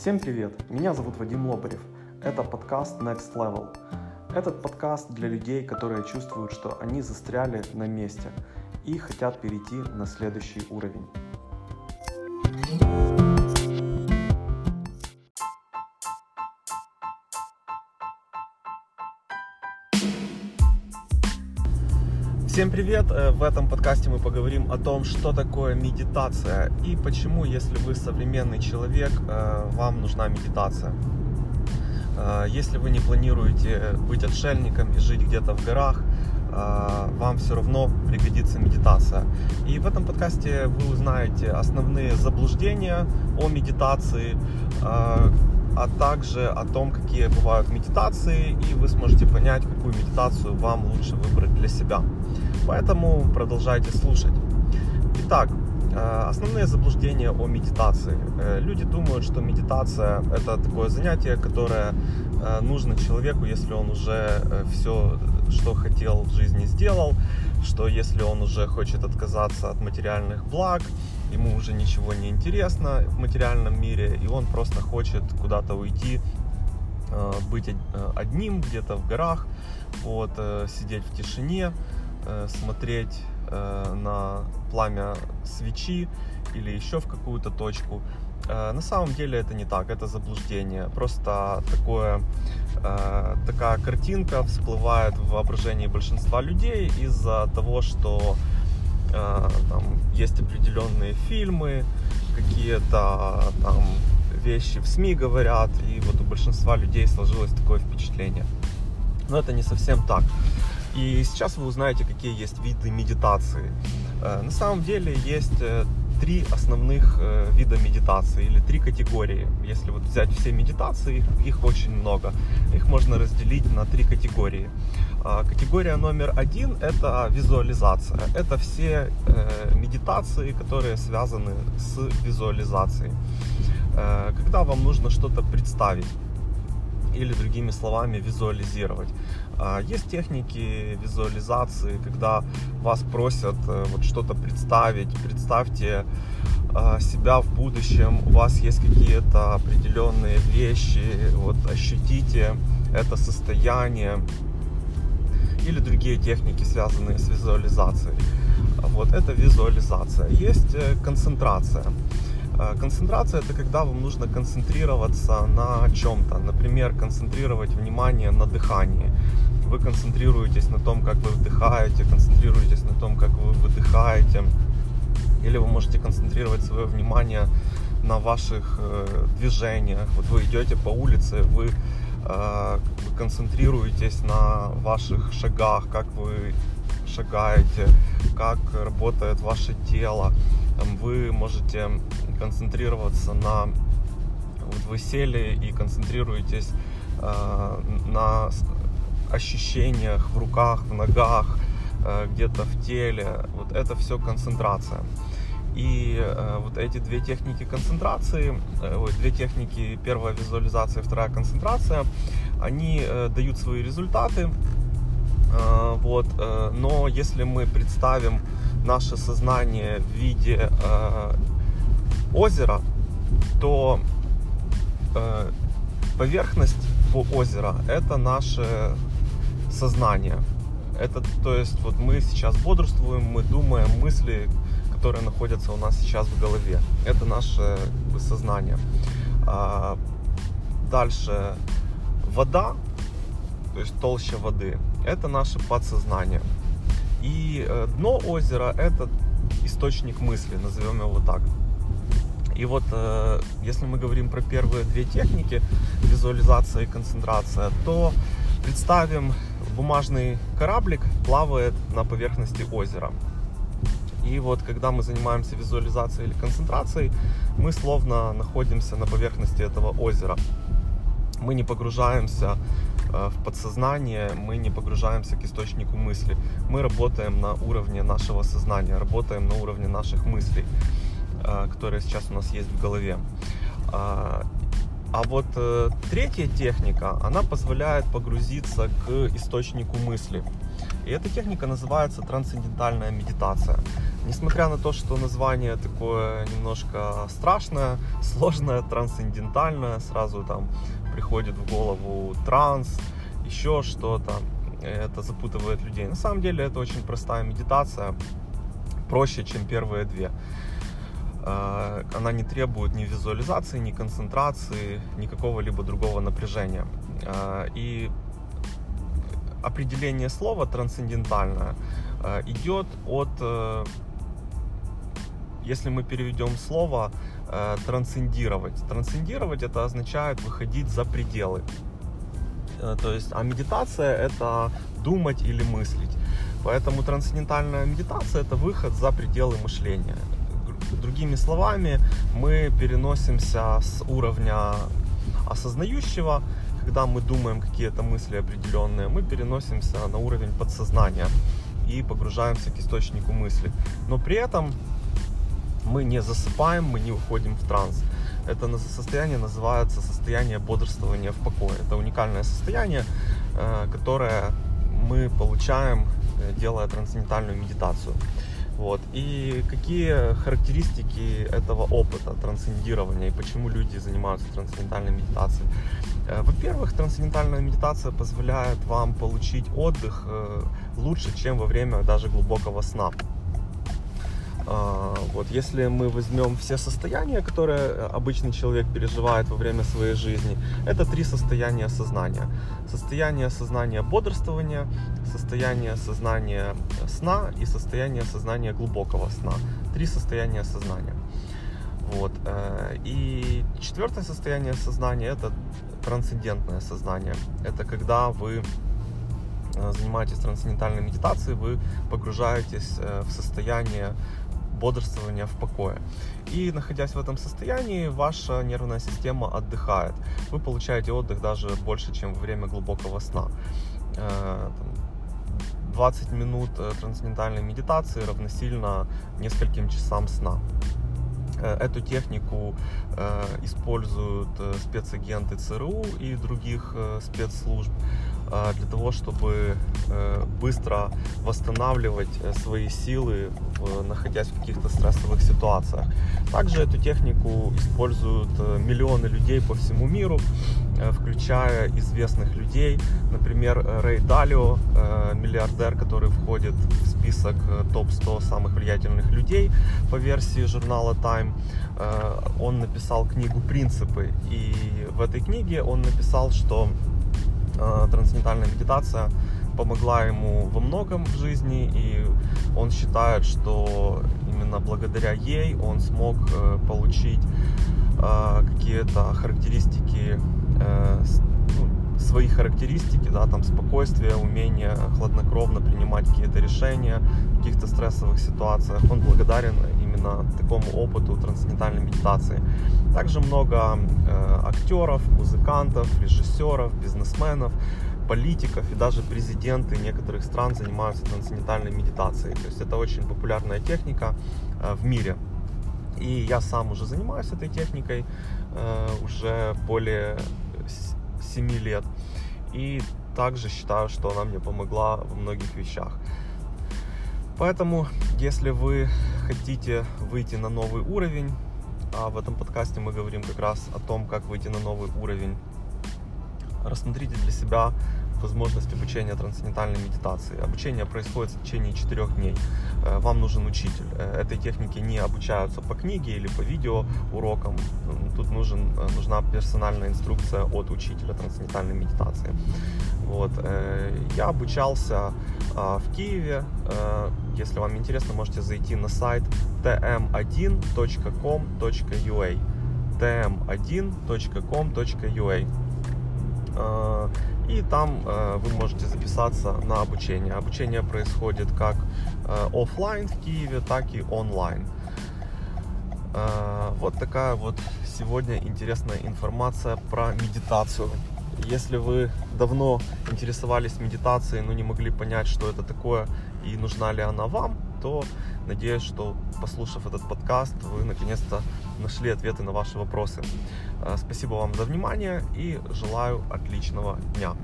Всем привет! Меня зовут Вадим Лобарев. Это подкаст Next Level. Этот подкаст для людей, которые чувствуют, что они застряли на месте и хотят перейти на следующий уровень. Всем привет! Э, в этом подкасте мы поговорим о том, что такое медитация и почему, если вы современный человек, э, вам нужна медитация. Э, если вы не планируете быть отшельником и жить где-то в горах, вам все равно пригодится медитация. И в этом подкасте вы узнаете основные заблуждения о медитации, а также о том, какие бывают медитации, и вы сможете понять, какую медитацию вам лучше выбрать для себя. Поэтому продолжайте слушать. Итак, э, основные заблуждения о медитации. Э, люди думают, что медитация это такое занятие, которое э, нужно человеку, если он уже все, что хотел в жизни, сделал, что если он уже хочет отказаться от материальных благ, ему уже ничего не интересно в материальном мире, и он просто хочет куда-то уйти, быть одним где-то в горах, вот, сидеть в тишине, смотреть э, на пламя свечи или еще в какую-то точку. Э, на самом деле это не так, это заблуждение. Просто такое, такая картинка всплывает в воображении большинства людей из-за того, что там есть определенные фильмы, какие-то там вещи в СМИ говорят, и вот у большинства людей сложилось такое впечатление. Но это не совсем так. И сейчас вы узнаете, какие есть виды медитации. Э, на самом деле есть э, три основных э, вида медитации или три категории. Если вот взять все медитации, их очень много. Их можно разделить на три категории. Категория номер один – это визуализация. Это все медитации, которые связаны с визуализацией. Когда вам нужно что-то представить или другими словами визуализировать. А, есть техники визуализации, когда вас просят э, вот что-то представить. Представьте а, себя в будущем, у вас есть какие-то определенные вещи, вот ощутите это состояние или другие техники, связанные с визуализацией. Вот это визуализация. Есть э, концентрация. А, концентрация это когда вам нужно концентрироваться на чем-то. Например, концентрировать внимание на дыхании вы концентрируетесь на том, как вы вдыхаете, концентрируетесь на том, как вы выдыхаете. Или вы можете концентрировать свое внимание на ваших э, движениях. Вот вы идете по улице, вы э, концентрируетесь на ваших шагах, как вы шагаете, как работает ваше тело. Вы можете концентрироваться на... Вот вы сели и концентрируетесь э, на ощущениях в руках, в ногах, э, где-то в теле. Вот это все концентрация. И э, вот эти две техники концентрации, э, две техники, первая визуализация, вторая концентрация, они э, дают свои результаты. Э, вот, э, но если мы представим наше сознание в виде э, озера, то поверхность по озера это наше сознание. Это, то есть, вот мы сейчас бодрствуем, мы думаем мысли, которые находятся у нас сейчас в голове. Это наше сознание. А, дальше вода, то есть толща воды, это наше подсознание. И э, дно озера это источник мысли, назовем его так. И вот э, если мы говорим про первые две техники, визуализация и концентрация, то представим бумажный кораблик плавает на поверхности озера. И вот когда мы занимаемся визуализацией или концентрацией, мы словно находимся на поверхности этого озера. Мы не погружаемся в подсознание, мы не погружаемся к источнику мысли. Мы работаем на уровне нашего сознания, работаем на уровне наших мыслей, э, которые сейчас у нас есть в голове. А, а вот э, третья техника, она позволяет погрузиться к источнику мысли. И эта техника называется трансцендентальная медитация. Несмотря на то, что название такое немножко страшное, сложное, трансцендентальное, сразу там приходит в голову транс, еще что-то, это запутывает людей. На самом деле это очень простая медитация, проще, чем первые две. А, она не требует ни визуализации, ни концентрации, ни какого-либо другого напряжения. А, и определение слова трансцендентальное а, идет от, э, если мы переведем слово э, трансцендировать. Трансцендировать это означает выходить за пределы. Э, то есть, а медитация это думать или мыслить. Поэтому трансцендентальная медитация это выход за пределы мышления. Другими словами, мы переносимся с уровня осознающего, когда мы думаем какие-то мысли определенные, мы переносимся на уровень подсознания и погружаемся к источнику мысли. Но при этом мы не засыпаем, мы не уходим в транс. Это состояние называется состояние бодрствования в покое. Это уникальное состояние, э, которое мы получаем, э, делая трансцендентальную медитацию. Вот. И какие характеристики этого опыта трансцендирования и почему люди занимаются трансцендентальной медитацией? Э, во-первых, трансцендентальная медитация позволяет вам получить отдых лучше, чем во время даже глубокого сна. А, вот, если мы возьмем все состояния, которые обычный человек переживает во время своей жизни, это три состояния сознания. Состояние сознания бодрствования, состояние сознания сна и состояние сознания глубокого сна. Три состояния сознания. Вот. Э, и четвертое состояние сознания это трансцендентное сознание. Это когда вы э, занимаетесь трансцендентальной медитацией, вы погружаетесь э, в состояние бодрствования в покое. И находясь в этом состоянии, ваша нервная система отдыхает. Вы получаете отдых даже больше, чем во время глубокого сна. 20 э, минут э, трансцендентальной медитации равносильно нескольким часам сна. Э, эту технику используют спецагенты ЦРУ и других спецслужб для того, чтобы э, быстро восстанавливать э, свои силы, находясь в каких-то стрессовых ситуациях. Также эту технику используют э, миллионы людей по всему миру, включая известных людей. Например, Рэй Далио, миллиардер, который входит в список топ-100 самых влиятельных людей по версии журнала Time. Он написал книгу «Принципы». И в этой книге он написал, что Э, трансцендентальная медитация помогла ему во многом в жизни, и он считает, что именно благодаря ей он смог э, получить э, какие-то характеристики, ну, свои характеристики, да, там спокойствие, умение хладнокровно принимать какие-то решения в каких-то стрессовых ситуациях. Он благодарен именно такому опыту трансцендентальной медитации. Также много э, актеров, музыкантов, режиссеров, бизнесменов, политиков и даже президенты некоторых стран занимаются трансцендентальной медитацией. То есть это очень популярная техника э, в мире. И я сам уже занимаюсь этой техникой э, уже более 7 лет. И также считаю, что она мне помогла во многих вещах. Поэтому, если вы хотите выйти на новый уровень, а в этом подкасте мы говорим как раз о том, как выйти на новый уровень. Рассмотрите для себя возможность обучения трансцендентальной медитации. Обучение происходит в течение четырех дней. Э, вам нужен учитель. Э, этой технике не обучаются по книге или по видео урокам. Тут нужен, э, нужна персональная инструкция от учителя трансцендентальной медитации. Вот. Я обучался в Киеве. Если вам интересно, можете зайти на сайт tm1.com.ua tm1.com.ua и там э, вы можете записаться на обучение. Обучение происходит как э, офлайн в Киеве, так и онлайн. Вот такая вот сегодня интересная информация про медитацию. Если вы давно интересовались медитацией, но не могли понять, что это такое и нужна ли она вам, то надеюсь, что послушав этот подкаст, вы наконец-то нашли ответы на ваши вопросы. Э, спасибо вам за внимание и желаю отличного дня.